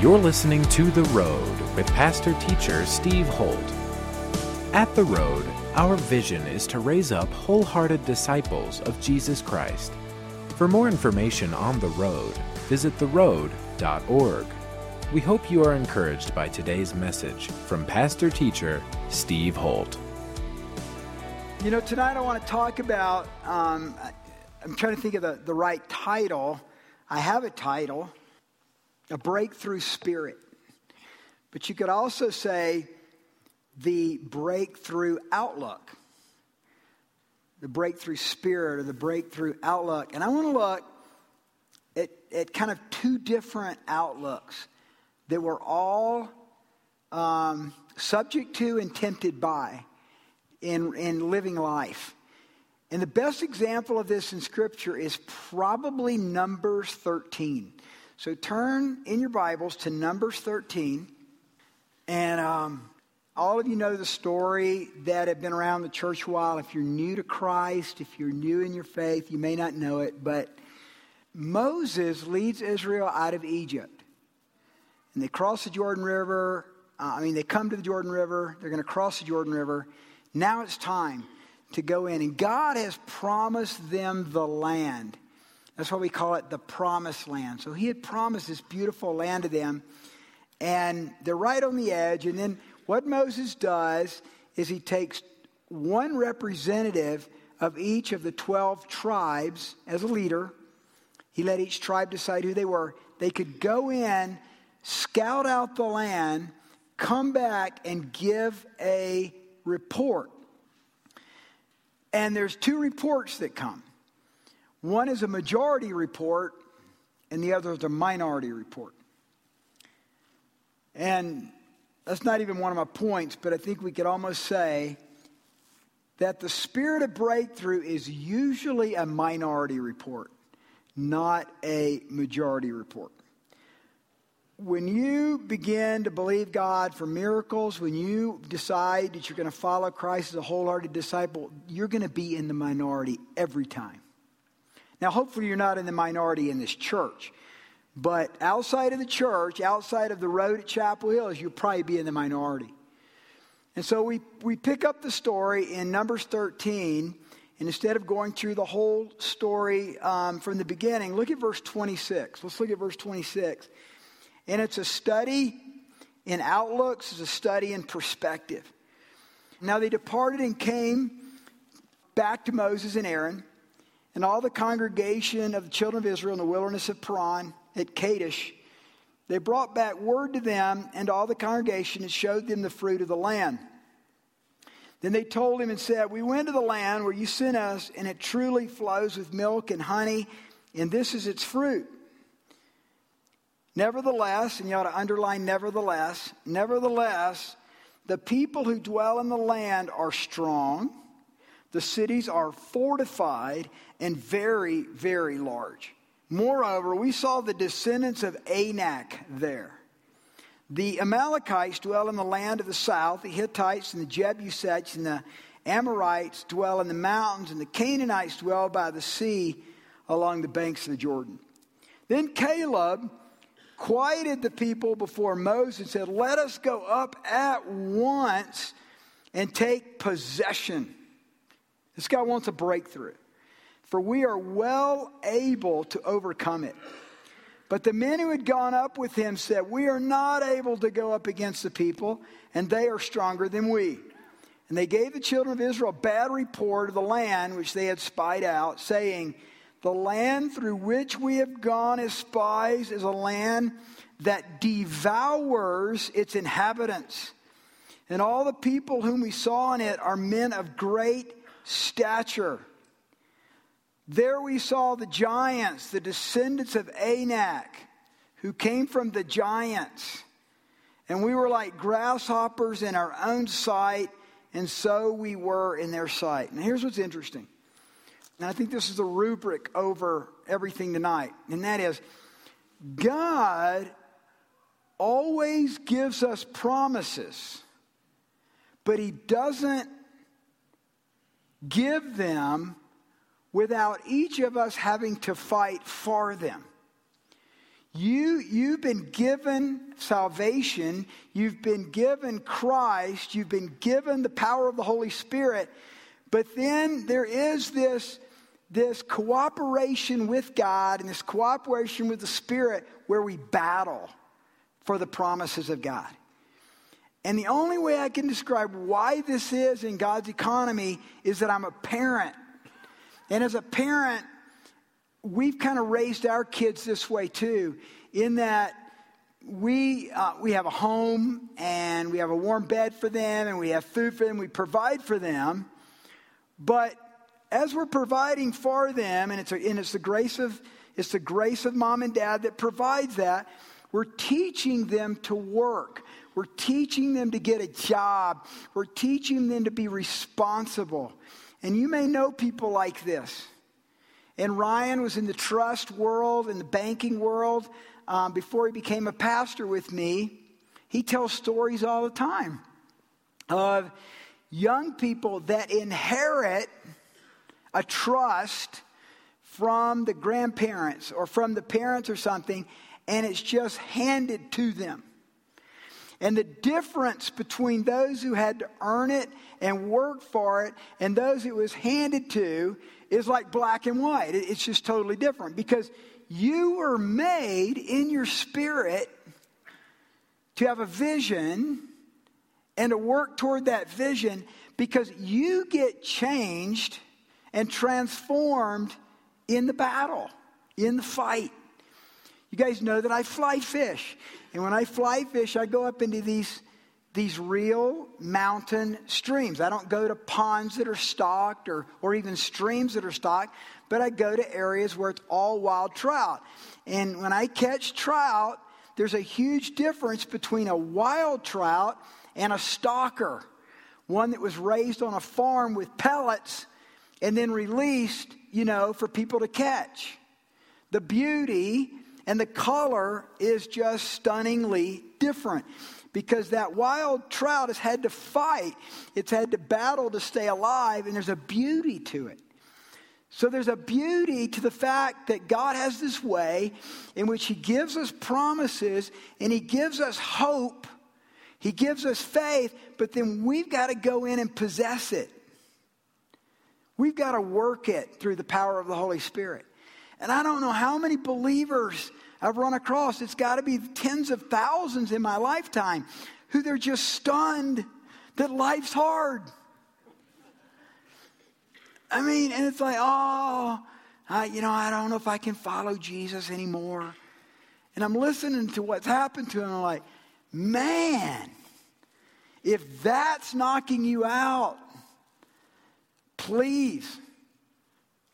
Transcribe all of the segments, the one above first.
You're listening to The Road with pastor teacher Steve Holt. At The Road, our vision is to raise up wholehearted disciples of Jesus Christ. For more information on The Road, visit theroad.org. We hope you are encouraged by today's message from pastor teacher Steve Holt. You know, tonight I want to talk about, um, I'm trying to think of the, the right title. I have a title, A Breakthrough Spirit. But you could also say the breakthrough outlook, the breakthrough spirit or the breakthrough outlook. And I want to look at, at kind of two different outlooks that we're all um, subject to and tempted by in, in living life. And the best example of this in Scripture is probably Numbers 13. So turn in your Bibles to Numbers 13. And um, all of you know the story that have been around the church a while. If you're new to Christ, if you're new in your faith, you may not know it, but Moses leads Israel out of Egypt. And they cross the Jordan River. Uh, I mean, they come to the Jordan River. They're going to cross the Jordan River. Now it's time to go in. And God has promised them the land. That's why we call it the promised land. So He had promised this beautiful land to them. And they're right on the edge. And then what Moses does is he takes one representative of each of the 12 tribes as a leader. He let each tribe decide who they were. They could go in, scout out the land, come back, and give a report. And there's two reports that come. One is a majority report, and the other is a minority report. And that's not even one of my points, but I think we could almost say that the spirit of breakthrough is usually a minority report, not a majority report when you begin to believe God for miracles, when you decide that you're going to follow Christ as a wholehearted disciple, you're going to be in the minority every time. Now, hopefully, you're not in the minority in this church, but outside of the church, outside of the road at Chapel Hills, you'll probably be in the minority. And so we, we pick up the story in Numbers 13, and instead of going through the whole story um, from the beginning, look at verse 26. Let's look at verse 26. And it's a study in outlooks, it's a study in perspective. Now they departed and came back to Moses and Aaron and all the congregation of the children of Israel in the wilderness of Paran at Kadesh. They brought back word to them and to all the congregation and showed them the fruit of the land. Then they told him and said, We went to the land where you sent us, and it truly flows with milk and honey, and this is its fruit. Nevertheless, and you ought to underline nevertheless, nevertheless, the people who dwell in the land are strong, the cities are fortified, and very, very large. Moreover, we saw the descendants of Anak there. The Amalekites dwell in the land of the south, the Hittites and the Jebusites and the Amorites dwell in the mountains, and the Canaanites dwell by the sea along the banks of the Jordan. Then Caleb quieted the people before Moses and said, Let us go up at once and take possession. This guy wants a breakthrough, for we are well able to overcome it. But the men who had gone up with him said, We are not able to go up against the people, and they are stronger than we. And they gave the children of Israel a bad report of the land which they had spied out, saying, the land through which we have gone as spies is a land that devours its inhabitants. And all the people whom we saw in it are men of great stature. There we saw the giants, the descendants of Anak, who came from the giants. And we were like grasshoppers in our own sight, and so we were in their sight. And here's what's interesting and I think this is the rubric over everything tonight, and that is God always gives us promises, but He doesn't give them without each of us having to fight for them. You, you've been given salvation, you've been given Christ, you've been given the power of the Holy Spirit, but then there is this, this cooperation with God and this cooperation with the Spirit where we battle for the promises of God. And the only way I can describe why this is in God's economy is that I'm a parent. And as a parent, we've kind of raised our kids this way too, in that we, uh, we have a home and we have a warm bed for them and we have food for them, we provide for them. But as we're providing for them, and it's, a, and it's the grace of it's the grace of mom and dad that provides that. We're teaching them to work. We're teaching them to get a job. We're teaching them to be responsible. And you may know people like this. And Ryan was in the trust world, in the banking world, um, before he became a pastor with me. He tells stories all the time of young people that inherit a trust from the grandparents or from the parents or something, and it's just handed to them. And the difference between those who had to earn it and work for it and those it was handed to is like black and white. It's just totally different because you were made in your spirit to have a vision and to work toward that vision because you get changed and transformed in the battle, in the fight. You guys know that I fly fish. And when I fly fish, I go up into these, these real mountain streams. I don't go to ponds that are stocked or, or even streams that are stocked, but I go to areas where it's all wild trout. And when I catch trout, there's a huge difference between a wild trout and a stalker, one that was raised on a farm with pellets and then released, you know, for people to catch. The beauty and the color is just stunningly different because that wild trout has had to fight, it's had to battle to stay alive, and there's a beauty to it. So there's a beauty to the fact that God has this way in which He gives us promises and He gives us hope. He gives us faith, but then we've got to go in and possess it. We've got to work it through the power of the Holy Spirit. And I don't know how many believers I've run across. It's got to be tens of thousands in my lifetime who they're just stunned that life's hard. I mean, and it's like, oh, I, you know, I don't know if I can follow Jesus anymore. And I'm listening to what's happened to him. I'm like, man, if that's knocking you out, please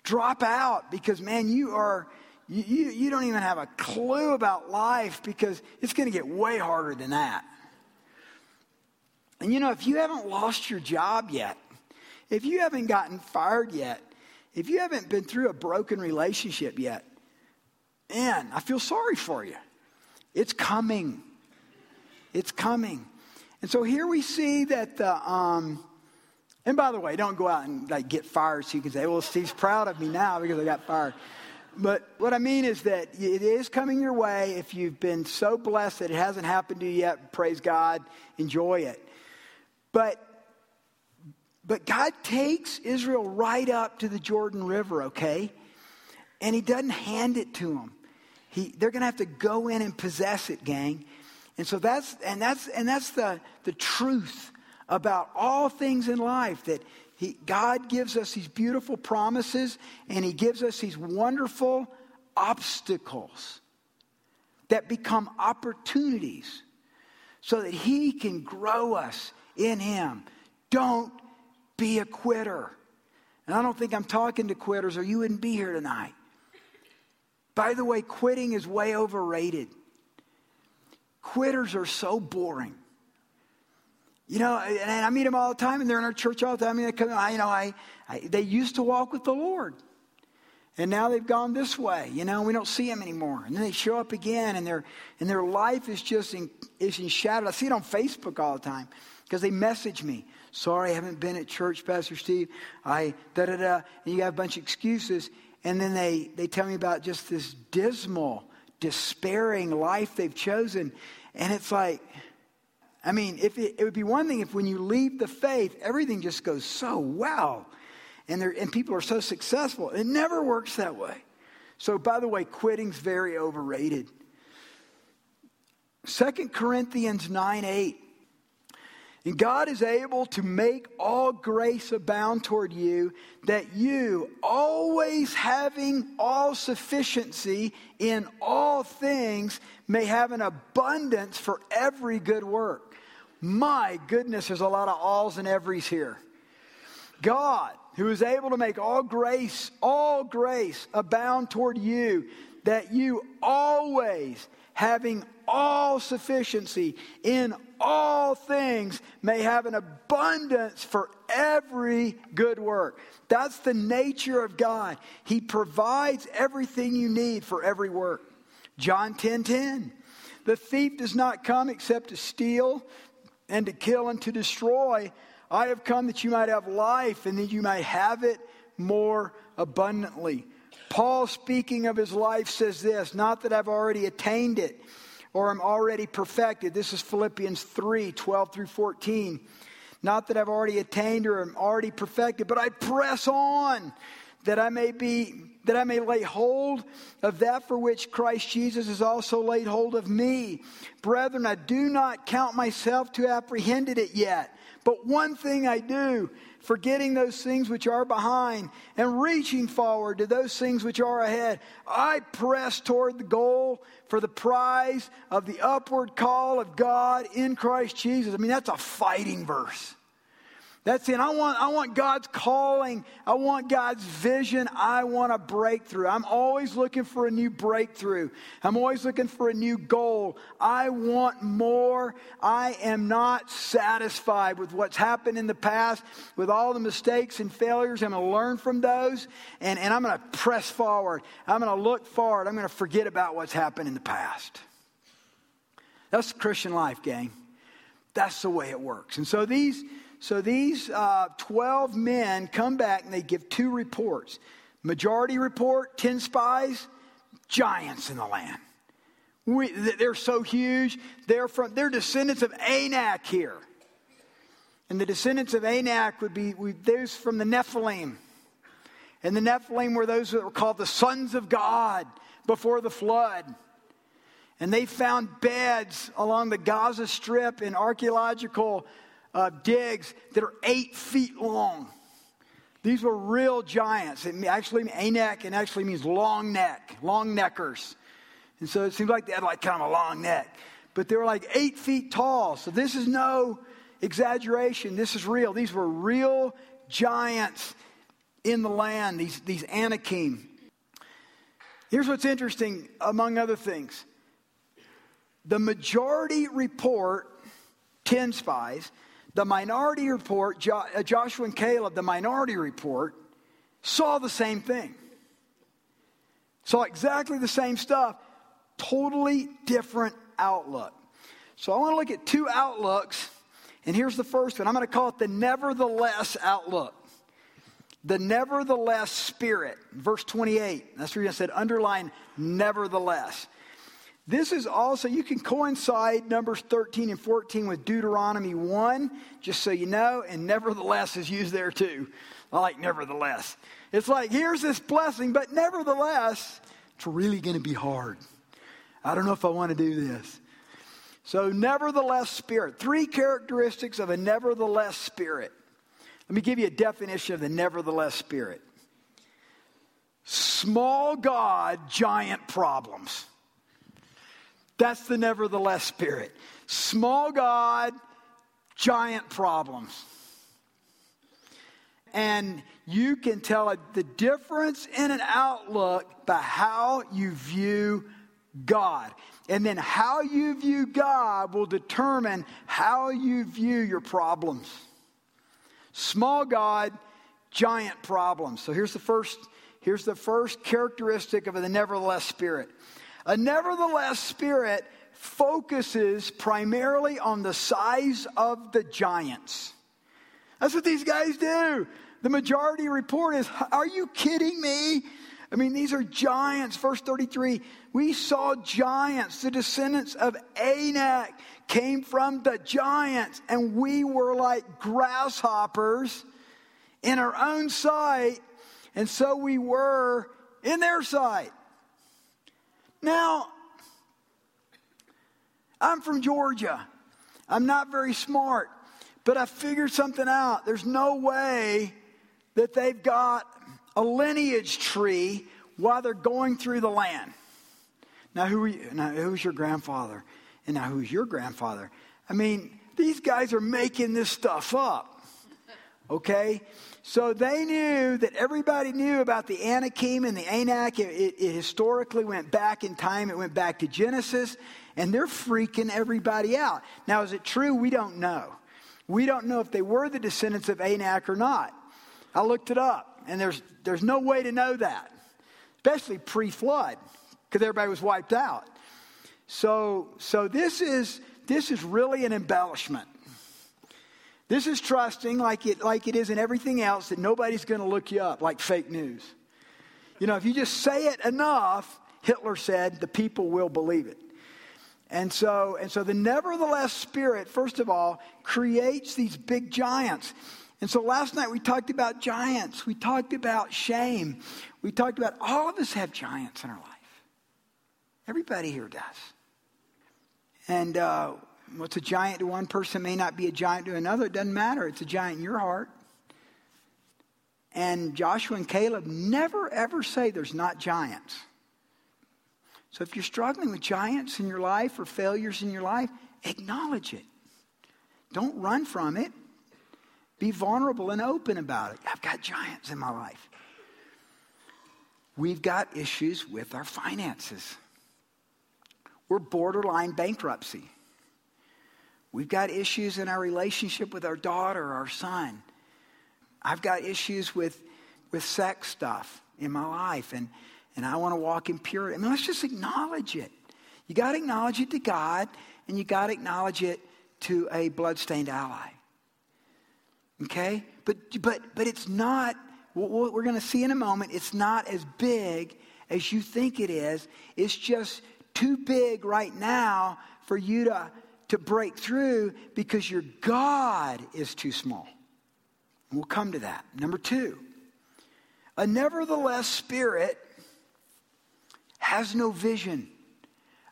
drop out because, man, you are. You, you don't even have a clue about life because it's going to get way harder than that. And you know, if you haven't lost your job yet, if you haven't gotten fired yet, if you haven't been through a broken relationship yet, man, I feel sorry for you. It's coming. It's coming. And so here we see that the, um, and by the way, don't go out and like get fired so you can say, well, Steve's proud of me now because I got fired. But what I mean is that it is coming your way. If you've been so blessed that it hasn't happened to you yet, praise God, enjoy it. But but God takes Israel right up to the Jordan River, okay? And he doesn't hand it to them. He, they're going to have to go in and possess it, gang. And so that's and that's and that's the the truth about all things in life that he, God gives us these beautiful promises and He gives us these wonderful obstacles that become opportunities so that He can grow us in Him. Don't be a quitter. And I don't think I'm talking to quitters or you wouldn't be here tonight. By the way, quitting is way overrated. Quitters are so boring. You know, and I meet them all the time, and they're in our church all the time. Mean, they come, I, you know, I, I, they used to walk with the Lord, and now they've gone this way. You know, we don't see them anymore, and then they show up again, and their and their life is just in, is in shadow. I see it on Facebook all the time because they message me. Sorry, I haven't been at church, Pastor Steve. I da da da, and you got a bunch of excuses, and then they they tell me about just this dismal despairing life they've chosen. And it's like, I mean, if it, it would be one thing if when you leave the faith, everything just goes so well and, and people are so successful. It never works that way. So, by the way, quitting's very overrated. 2 Corinthians 9 8. And God is able to make all grace abound toward you, that you, always having all sufficiency in all things, may have an abundance for every good work. My goodness, there's a lot of alls and everys here. God, who is able to make all grace, all grace abound toward you, that you always, having all sufficiency in all things, may have an abundance for every good work. That's the nature of God. He provides everything you need for every work. John 10 10. The thief does not come except to steal and to kill and to destroy. I have come that you might have life and that you might have it more abundantly. Paul, speaking of his life, says this not that I've already attained it or am already perfected. This is Philippians 3 12 through 14. Not that I've already attained or am already perfected, but I press on that I may be that I may lay hold of that for which Christ Jesus has also laid hold of me. Brethren, I do not count myself to have apprehended it yet. But one thing I do, forgetting those things which are behind and reaching forward to those things which are ahead, I press toward the goal for the prize of the upward call of God in Christ Jesus. I mean, that's a fighting verse. That's it. I want, I want God's calling. I want God's vision. I want a breakthrough. I'm always looking for a new breakthrough. I'm always looking for a new goal. I want more. I am not satisfied with what's happened in the past, with all the mistakes and failures. I'm going to learn from those, and, and I'm going to press forward. I'm going to look forward. I'm going to forget about what's happened in the past. That's the Christian life, gang. That's the way it works. And so these so these uh, 12 men come back and they give two reports. Majority report 10 spies, giants in the land. We, they're so huge. They're, from, they're descendants of Anak here. And the descendants of Anak would be we, those from the Nephilim. And the Nephilim were those that were called the sons of God before the flood. And they found beds along the Gaza Strip in archaeological uh, digs that are eight feet long. These were real giants. It actually, Anak, and actually means long neck, long neckers. And so it seems like they had like kind of a long neck. But they were like eight feet tall. So this is no exaggeration. This is real. These were real giants in the land, these, these Anakim. Here's what's interesting, among other things. The majority report, 10 spies, the minority report, uh, Joshua and Caleb, the minority report, saw the same thing. Saw exactly the same stuff, totally different outlook. So I want to look at two outlooks, and here's the first one. I'm going to call it the nevertheless outlook. The nevertheless spirit, verse 28. That's where I said underline nevertheless. This is also, you can coincide Numbers 13 and 14 with Deuteronomy 1, just so you know, and nevertheless is used there too. I like nevertheless. It's like, here's this blessing, but nevertheless, it's really going to be hard. I don't know if I want to do this. So, nevertheless, spirit. Three characteristics of a nevertheless spirit. Let me give you a definition of the nevertheless spirit small God, giant problems. That's the nevertheless spirit. Small God, giant problems. And you can tell the difference in an outlook by how you view God. And then how you view God will determine how you view your problems. Small God, giant problems. So here's the first here's the first characteristic of the nevertheless spirit. A nevertheless spirit focuses primarily on the size of the giants. That's what these guys do. The majority report is Are you kidding me? I mean, these are giants. Verse 33 we saw giants. The descendants of Anak came from the giants, and we were like grasshoppers in our own sight, and so we were in their sight. Now, I'm from Georgia. I'm not very smart, but I figured something out. There's no way that they've got a lineage tree while they're going through the land. Now, who you, now who's your grandfather? And now, who's your grandfather? I mean, these guys are making this stuff up. Okay? So they knew that everybody knew about the Anakim and the Anak. It, it, it, historically went back in time, it went back to Genesis, and they're freaking everybody out. Now, is it true? We don't know. We don't know if they were the descendants of Anak or not. I looked it up, and there's, there's no way to know that, especially pre flood, because everybody was wiped out. So, so this, is, this is really an embellishment. This is trusting, like it, like it is in everything else, that nobody's going to look you up, like fake news. You know, if you just say it enough, Hitler said, the people will believe it. And so, and so the nevertheless spirit, first of all, creates these big giants. And so last night we talked about giants. We talked about shame. We talked about all of us have giants in our life. Everybody here does. And uh, What's a giant to one person may not be a giant to another. It doesn't matter. It's a giant in your heart. And Joshua and Caleb never ever say there's not giants. So if you're struggling with giants in your life or failures in your life, acknowledge it. Don't run from it. Be vulnerable and open about it. I've got giants in my life. We've got issues with our finances. We're borderline bankruptcy. We've got issues in our relationship with our daughter, our son. I've got issues with, with sex stuff in my life, and, and I want to walk in purity. I mean, let's just acknowledge it. You got to acknowledge it to God, and you got to acknowledge it to a bloodstained ally. Okay? But, but, but it's not, what we're going to see in a moment, it's not as big as you think it is. It's just too big right now for you to to break through because your God is too small. We'll come to that. Number two, a nevertheless spirit has no vision.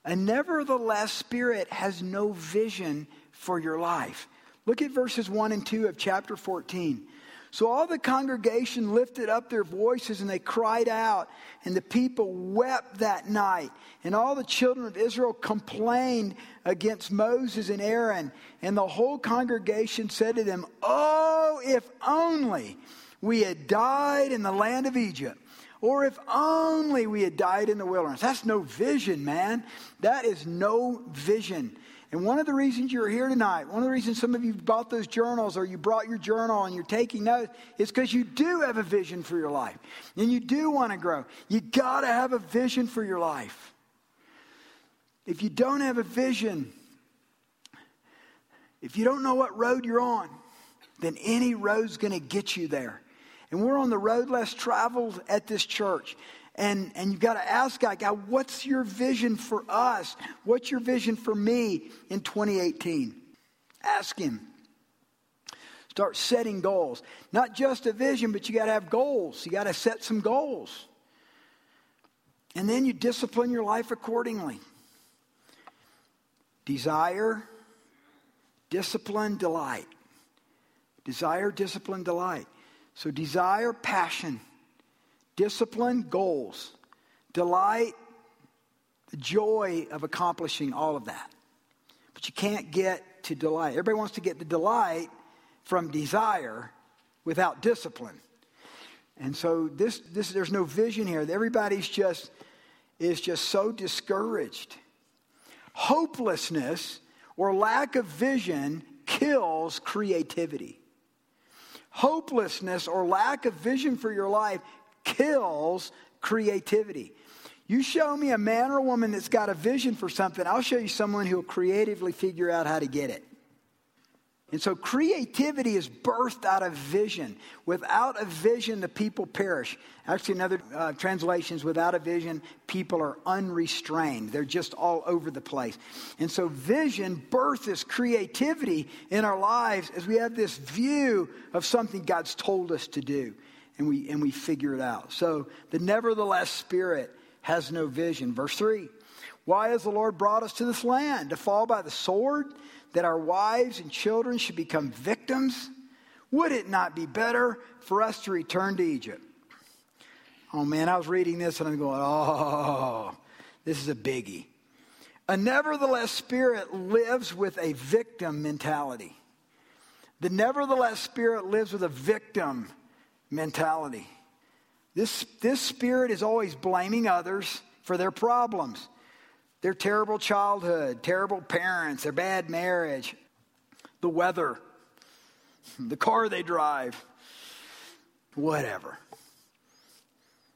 A nevertheless spirit has no vision for your life. Look at verses 1 and 2 of chapter 14. So all the congregation lifted up their voices and they cried out, and the people wept that night. And all the children of Israel complained against Moses and Aaron. And the whole congregation said to them, Oh, if only we had died in the land of Egypt. Or if only we had died in the wilderness. That's no vision, man. That is no vision. And one of the reasons you're here tonight, one of the reasons some of you bought those journals or you brought your journal and you're taking notes is because you do have a vision for your life and you do want to grow. You got to have a vision for your life. If you don't have a vision, if you don't know what road you're on, then any road's going to get you there. And we're on the road less traveled at this church. And, and you've got to ask God, God, what's your vision for us? What's your vision for me in 2018? Ask Him. Start setting goals. Not just a vision, but you got to have goals. You got to set some goals. And then you discipline your life accordingly. Desire, discipline, delight. Desire, discipline, delight. So, desire, passion discipline, goals, delight, the joy of accomplishing all of that. But you can't get to delight. Everybody wants to get the delight from desire without discipline. And so this, this there's no vision here. Everybody's just is just so discouraged. Hopelessness or lack of vision kills creativity. Hopelessness or lack of vision for your life kills creativity. You show me a man or a woman that's got a vision for something, I'll show you someone who will creatively figure out how to get it. And so creativity is birthed out of vision. Without a vision, the people perish. Actually, another uh, translations, without a vision, people are unrestrained. They're just all over the place. And so vision births creativity in our lives as we have this view of something God's told us to do. And we, and we figure it out. So the nevertheless spirit has no vision. Verse 3 Why has the Lord brought us to this land? To fall by the sword? that our wives and children should become victims? Would it not be better for us to return to Egypt? Oh man, I was reading this and I'm going, oh, this is a biggie. A nevertheless spirit lives with a victim mentality. The nevertheless spirit lives with a victim mentality. This, this spirit is always blaming others for their problems their terrible childhood, terrible parents, their bad marriage, the weather, the car they drive, whatever.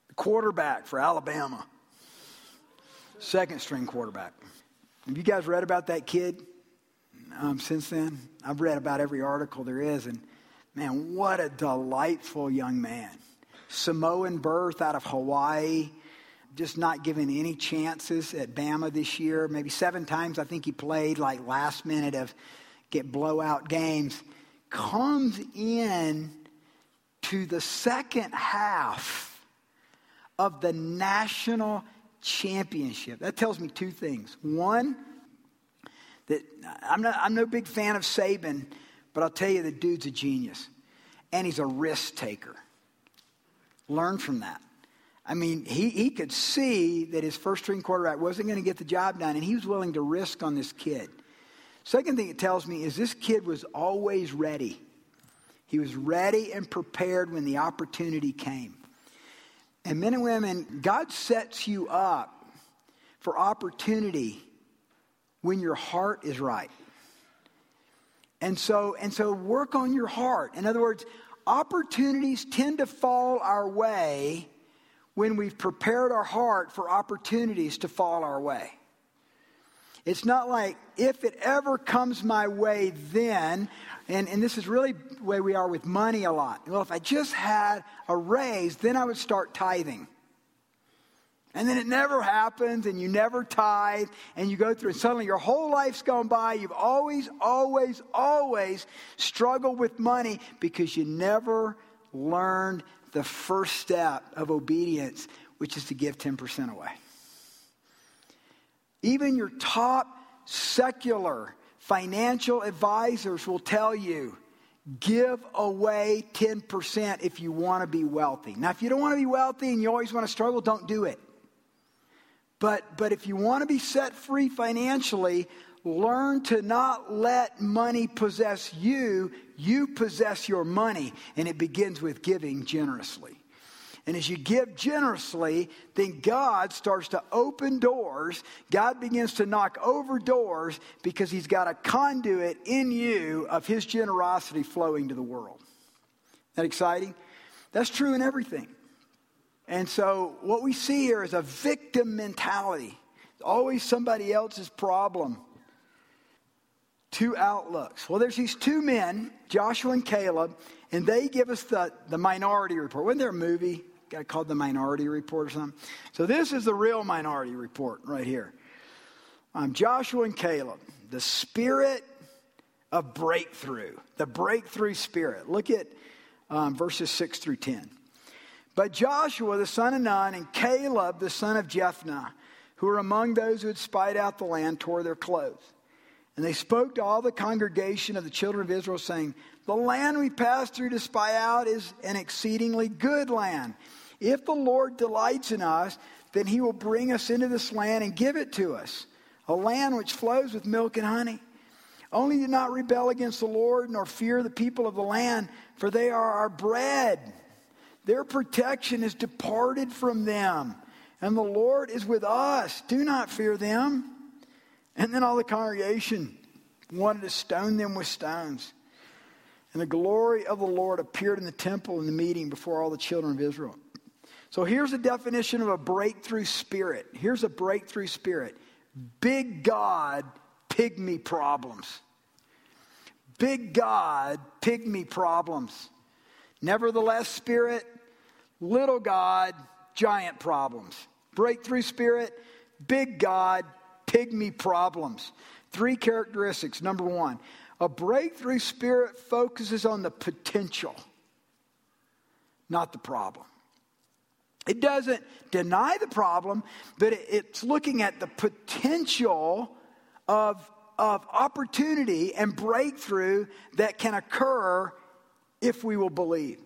The quarterback for Alabama, second string quarterback. Have you guys read about that kid um, since then? I've read about every article there is, and man, what a delightful young man. Samoan birth out of Hawaii just not given any chances at Bama this year. Maybe seven times I think he played like last minute of get blowout games. Comes in to the second half of the national championship. That tells me two things. One, that I'm, not, I'm no big fan of Saban, but I'll tell you the dude's a genius. And he's a risk taker. Learn from that. I mean, he, he could see that his first string quarterback wasn't going to get the job done, and he was willing to risk on this kid. Second thing it tells me is this kid was always ready. He was ready and prepared when the opportunity came. And men and women, God sets you up for opportunity when your heart is right. And so, and so work on your heart. In other words, opportunities tend to fall our way when we've prepared our heart for opportunities to fall our way. It's not like if it ever comes my way, then, and, and this is really the way we are with money a lot. Well, if I just had a raise, then I would start tithing. And then it never happens, and you never tithe, and you go through, and suddenly your whole life's gone by. You've always, always, always struggled with money because you never learned the first step of obedience, which is to give 10% away. Even your top secular financial advisors will tell you give away 10% if you want to be wealthy. Now, if you don't want to be wealthy and you always want to struggle, don't do it. But, but if you want to be set free financially, learn to not let money possess you. You possess your money, and it begins with giving generously. And as you give generously, then God starts to open doors. God begins to knock over doors because He's got a conduit in you of His generosity flowing to the world. That exciting? That's true in everything. And so, what we see here is a victim mentality. It's always somebody else's problem two outlooks. Well, there's these two men, Joshua and Caleb, and they give us the, the minority report. Wasn't there a movie got called the Minority Report or something? So this is the real Minority Report right here. Um, Joshua and Caleb, the spirit of breakthrough, the breakthrough spirit. Look at um, verses 6 through 10. But Joshua, the son of Nun, and Caleb, the son of Jephunneh, who were among those who had spied out the land, tore their clothes. And they spoke to all the congregation of the children of Israel, saying, The land we passed through to spy out is an exceedingly good land. If the Lord delights in us, then he will bring us into this land and give it to us, a land which flows with milk and honey. Only do not rebel against the Lord, nor fear the people of the land, for they are our bread. Their protection is departed from them, and the Lord is with us. Do not fear them. And then all the congregation wanted to stone them with stones. And the glory of the Lord appeared in the temple in the meeting before all the children of Israel. So here's a definition of a breakthrough spirit. Here's a breakthrough spirit big God, pygmy problems. big God, pygmy problems. Nevertheless, spirit, little God, giant problems. Breakthrough spirit, big God, pygmy problems. Three characteristics. Number one, a breakthrough spirit focuses on the potential, not the problem. It doesn't deny the problem, but it's looking at the potential of, of opportunity and breakthrough that can occur if we will believe.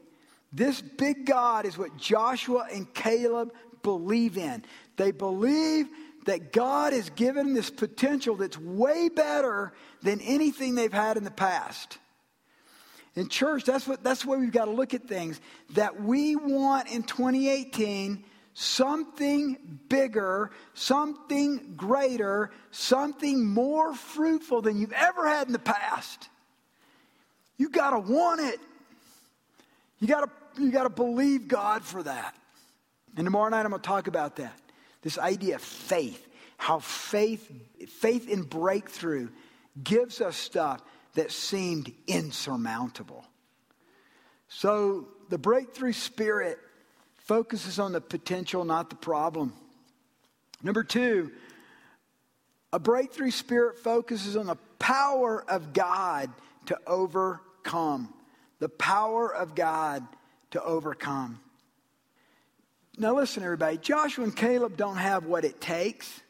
This big God is what Joshua and Caleb believe in. They believe that God has given this potential that's way better than anything they've had in the past. In church, that's what that's the way we've got to look at things. That we want in 2018 something bigger, something greater, something more fruitful than you've ever had in the past. You got to want it. You got to you got to believe God for that. And tomorrow night I'm going to talk about that. This idea of faith, how faith faith in breakthrough gives us stuff that seemed insurmountable. So the breakthrough spirit focuses on the potential, not the problem. Number two, a breakthrough spirit focuses on the power of God to overcome. The power of God to overcome. Now, listen, everybody. Joshua and Caleb don't have what it takes.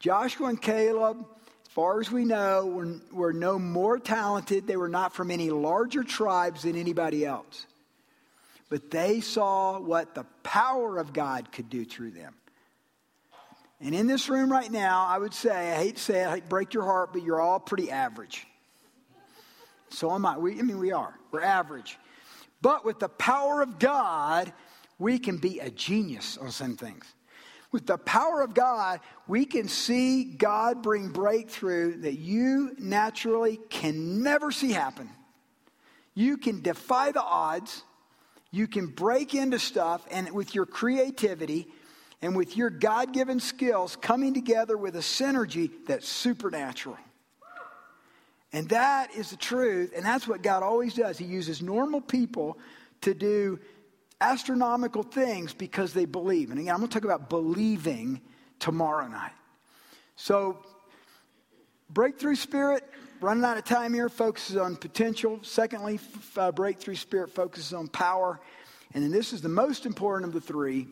Joshua and Caleb as far as we know, were, were no more talented. They were not from any larger tribes than anybody else. But they saw what the power of God could do through them. And in this room right now, I would say, I hate to say it, I break your heart, but you're all pretty average. So am I. We, I mean, we are. We're average. But with the power of God, we can be a genius on some things. With the power of God, we can see God bring breakthrough that you naturally can never see happen. You can defy the odds. You can break into stuff, and with your creativity and with your God given skills coming together with a synergy that's supernatural. And that is the truth, and that's what God always does. He uses normal people to do astronomical things because they believe. And again, I'm going to talk about believing tomorrow night. So, breakthrough spirit, running out of time here, focuses on potential. Secondly, f- uh, breakthrough spirit focuses on power. And then this is the most important of the three.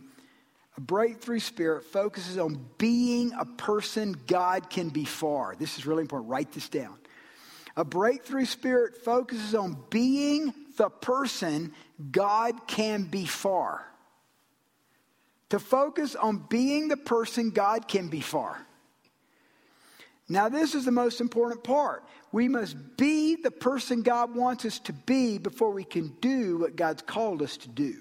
A breakthrough spirit focuses on being a person God can be for. This is really important. Write this down. A breakthrough spirit focuses on being the person God can be for. To focus on being the person God can be for. Now, this is the most important part. We must be the person God wants us to be before we can do what God's called us to do.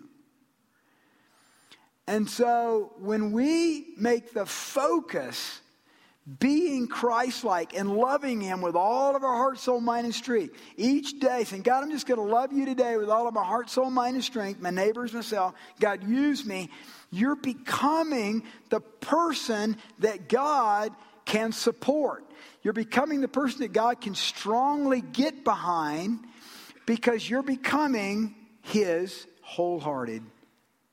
And so, when we make the focus being Christ like and loving Him with all of our heart, soul, mind, and strength. Each day, saying, God, I'm just going to love you today with all of my heart, soul, mind, and strength, my neighbors, myself. God, use me. You're becoming the person that God can support. You're becoming the person that God can strongly get behind because you're becoming His wholehearted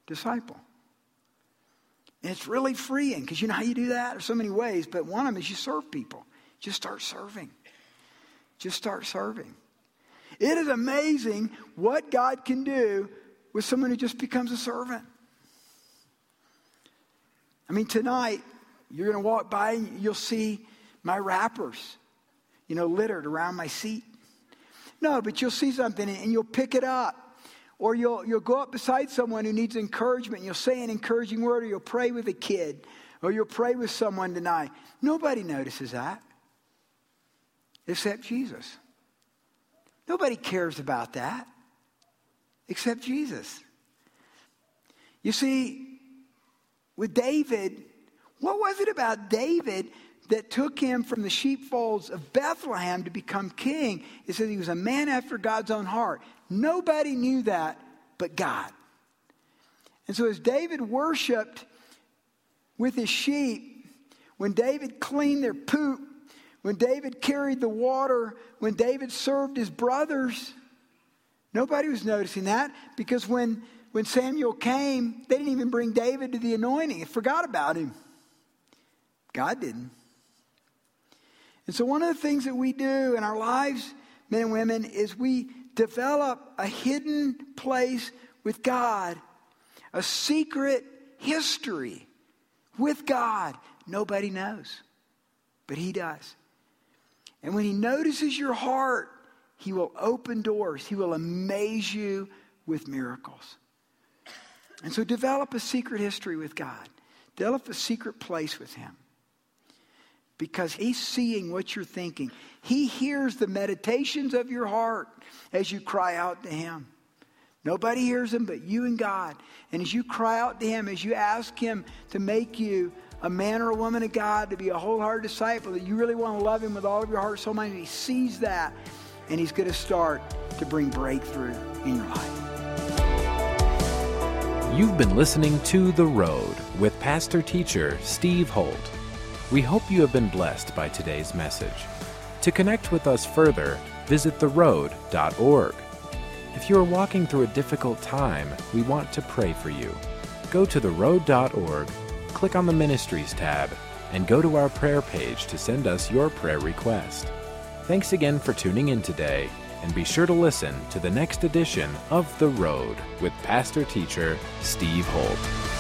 disciple. And it's really freeing because you know how you do that? There's so many ways, but one of them is you serve people. Just start serving. Just start serving. It is amazing what God can do with someone who just becomes a servant. I mean, tonight, you're going to walk by and you'll see my wrappers, you know, littered around my seat. No, but you'll see something and you'll pick it up. Or you'll, you'll go up beside someone who needs encouragement. You'll say an encouraging word, or you'll pray with a kid, or you'll pray with someone tonight. Nobody notices that except Jesus. Nobody cares about that except Jesus. You see, with David, what was it about David that took him from the sheepfolds of Bethlehem to become king? It says he was a man after God's own heart. Nobody knew that but God. And so as David worshiped with his sheep, when David cleaned their poop, when David carried the water, when David served his brothers. Nobody was noticing that because when, when Samuel came, they didn't even bring David to the anointing. They forgot about him. God didn't. And so, one of the things that we do in our lives, men and women, is we develop a hidden place with God, a secret history with God. Nobody knows, but He does. And when He notices your heart, He will open doors, He will amaze you with miracles. And so, develop a secret history with God, develop a secret place with Him because he's seeing what you're thinking. He hears the meditations of your heart as you cry out to him. Nobody hears him but you and God. And as you cry out to him, as you ask him to make you a man or a woman of God, to be a wholehearted disciple, that you really want to love him with all of your heart, soul, mind, he sees that. And he's going to start to bring breakthrough in your life. You've been listening to The Road with pastor teacher Steve Holt. We hope you have been blessed by today's message. To connect with us further, visit theroad.org. If you are walking through a difficult time, we want to pray for you. Go to theroad.org, click on the Ministries tab, and go to our prayer page to send us your prayer request. Thanks again for tuning in today, and be sure to listen to the next edition of The Road with Pastor Teacher Steve Holt.